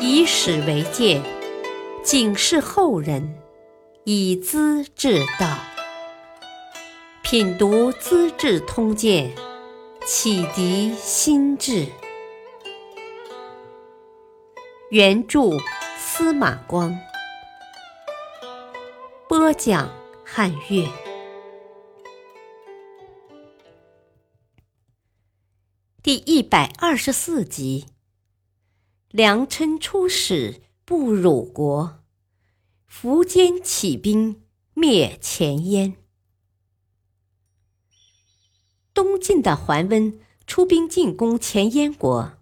以史为鉴，警示后人，以资治道。品读《资治通鉴》，启迪心智。原著司马光，播讲汉乐。第一百二十四集：梁琛出使不辱国，苻坚起兵灭前燕。东晋的桓温出兵进攻前燕国，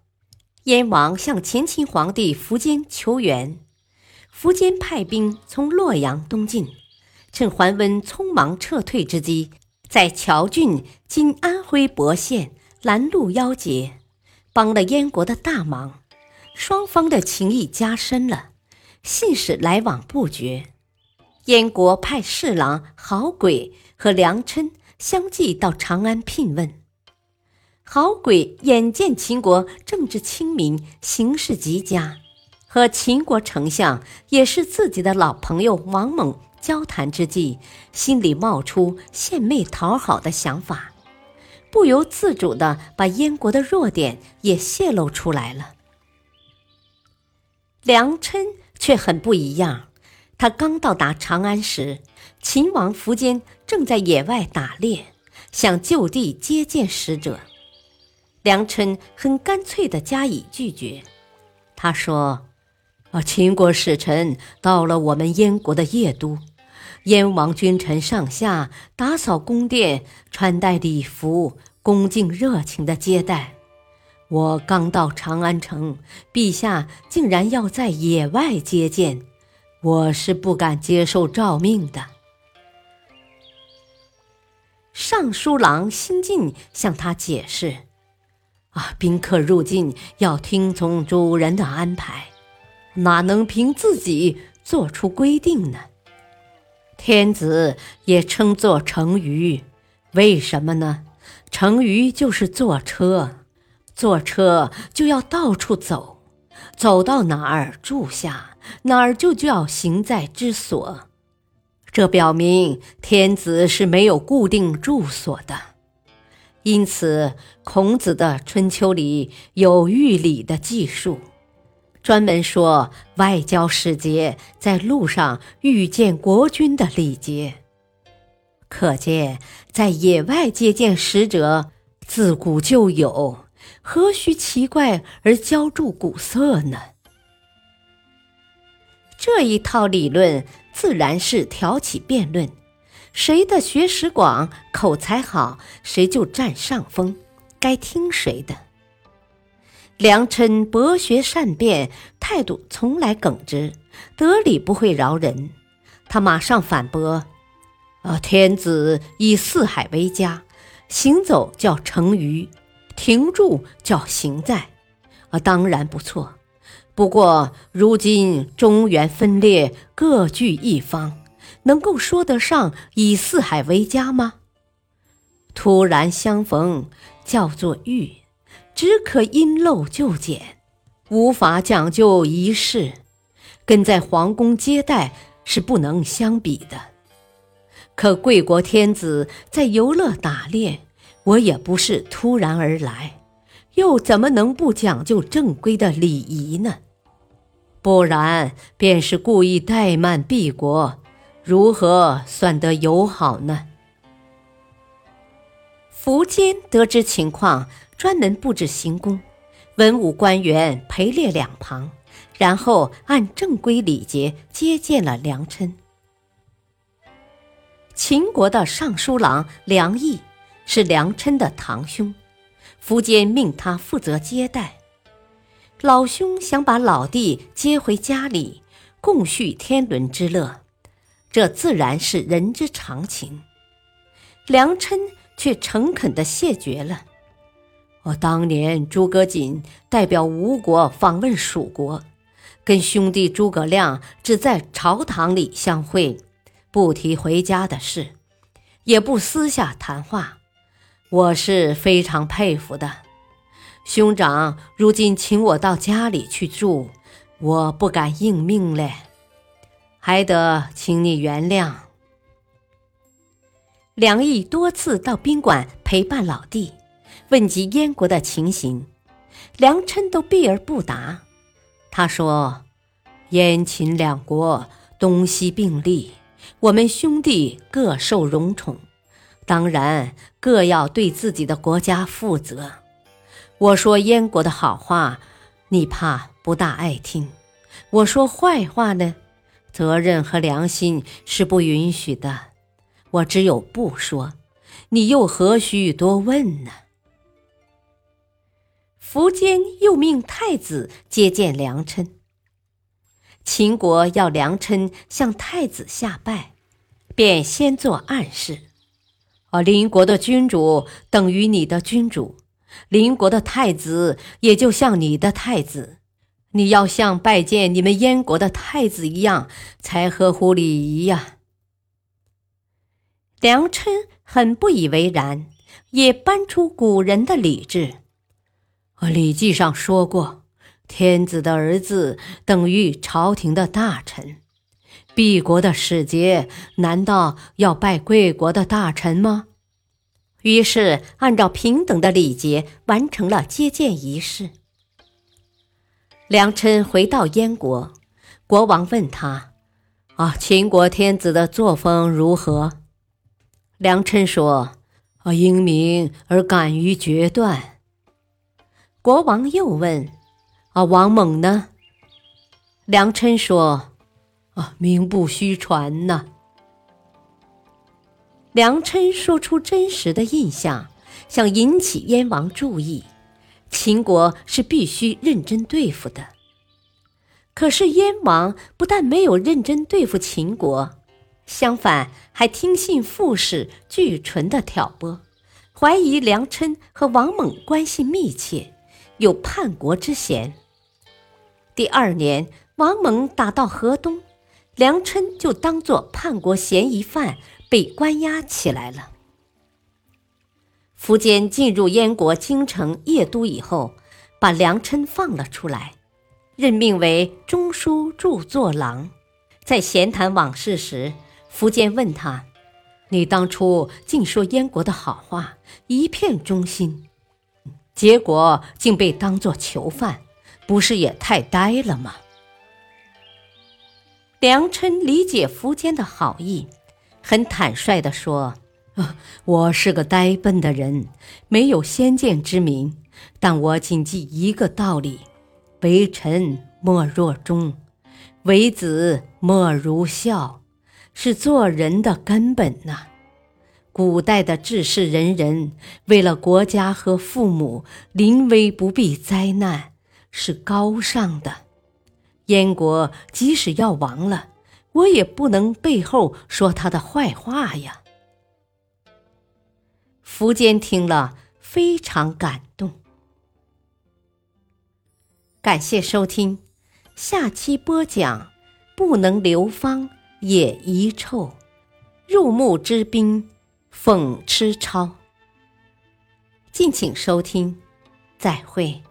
燕王向前秦皇帝苻坚求援，苻坚派兵从洛阳东进，趁桓温匆忙撤退之机，在谯郡（今安徽亳县）。拦路邀劫，帮了燕国的大忙，双方的情谊加深了，信使来往不绝。燕国派侍郎郝轨和梁琛相继到长安聘问。郝轨眼见秦国政治清明，形势极佳，和秦国丞相也是自己的老朋友王猛交谈之际，心里冒出献媚讨好的想法。不由自主的把燕国的弱点也泄露出来了。梁琛却很不一样，他刚到达长安时，秦王苻坚正在野外打猎，想就地接见使者。梁琛很干脆的加以拒绝。他说：“啊，秦国使臣到了我们燕国的邺都。”燕王君臣上下打扫宫殿，穿戴礼服，恭敬热情的接待。我刚到长安城，陛下竟然要在野外接见，我是不敢接受诏命的。尚书郎辛进向他解释：“啊，宾客入境要听从主人的安排，哪能凭自己做出规定呢？”天子也称作乘舆，为什么呢？乘舆就是坐车，坐车就要到处走，走到哪儿住下，哪儿就叫行在之所。这表明天子是没有固定住所的。因此，孔子的《春秋》里有御礼的记述。专门说外交使节在路上遇见国君的礼节，可见在野外接见使者自古就有，何须奇怪而浇筑古色呢？这一套理论自然是挑起辩论，谁的学识广、口才好，谁就占上风，该听谁的。梁琛博学善辩，态度从来耿直，得理不会饶人。他马上反驳：“啊，天子以四海为家，行走叫乘舆，停住叫行在，啊，当然不错。不过如今中原分裂，各据一方，能够说得上以四海为家吗？突然相逢，叫做遇。”只可因陋就简，无法讲究仪式，跟在皇宫接待是不能相比的。可贵国天子在游乐打猎，我也不是突然而来，又怎么能不讲究正规的礼仪呢？不然便是故意怠慢敝国，如何算得友好呢？苻坚得知情况。专门布置行宫，文武官员陪列两旁，然后按正规礼节接见了梁琛。秦国的尚书郎梁毅是梁琛的堂兄，苻坚命他负责接待。老兄想把老弟接回家里，共叙天伦之乐，这自然是人之常情。梁琛却诚恳地谢绝了。我当年诸葛瑾代表吴国访问蜀国，跟兄弟诸葛亮只在朝堂里相会，不提回家的事，也不私下谈话，我是非常佩服的。兄长如今请我到家里去住，我不敢应命嘞，还得请你原谅。梁毅多次到宾馆陪伴老弟，问及燕国的情形，梁琛都避而不答。他说：“燕秦两国东西并立，我们兄弟各受荣宠，当然各要对自己的国家负责。我说燕国的好话，你怕不大爱听；我说坏话呢，责任和良心是不允许的。”我只有不说，你又何须多问呢？苻坚又命太子接见良琛。秦国要良琛向太子下拜，便先做暗示：邻国的君主等于你的君主，邻国的太子也就像你的太子，你要像拜见你们燕国的太子一样，才合乎礼仪呀。梁琛很不以为然，也搬出古人的礼制。《礼记》上说过：“天子的儿子等于朝廷的大臣，敝国的使节难道要拜贵国的大臣吗？”于是，按照平等的礼节完成了接见仪式。梁琛回到燕国，国王问他：“啊，秦国天子的作风如何？”梁琛说：“啊，英明而敢于决断。”国王又问：“啊，王猛呢？”梁琛说：“啊，名不虚传呐。”梁琛说出真实的印象，想引起燕王注意，秦国是必须认真对付的。可是燕王不但没有认真对付秦国。相反，还听信傅氏、巨纯的挑拨，怀疑梁琛和王猛关系密切，有叛国之嫌。第二年，王猛打到河东，梁琛就当作叛国嫌疑犯被关押起来了。苻坚进入燕国京城邺都以后，把梁琛放了出来，任命为中书著作郎，在闲谈往事时。苻坚问他：“你当初尽说燕国的好话，一片忠心，结果竟被当作囚犯，不是也太呆了吗？”梁琛理解苻坚的好意，很坦率地说：“我是个呆笨的人，没有先见之明，但我谨记一个道理：为臣莫若忠，为子莫如孝。”是做人的根本呐！古代的治世仁人为了国家和父母，临危不避灾难，是高尚的。燕国即使要亡了，我也不能背后说他的坏话呀。苻坚听了非常感动。感谢收听，下期播讲不能流芳。也遗臭，入木之兵，讽吃超。敬请收听，再会。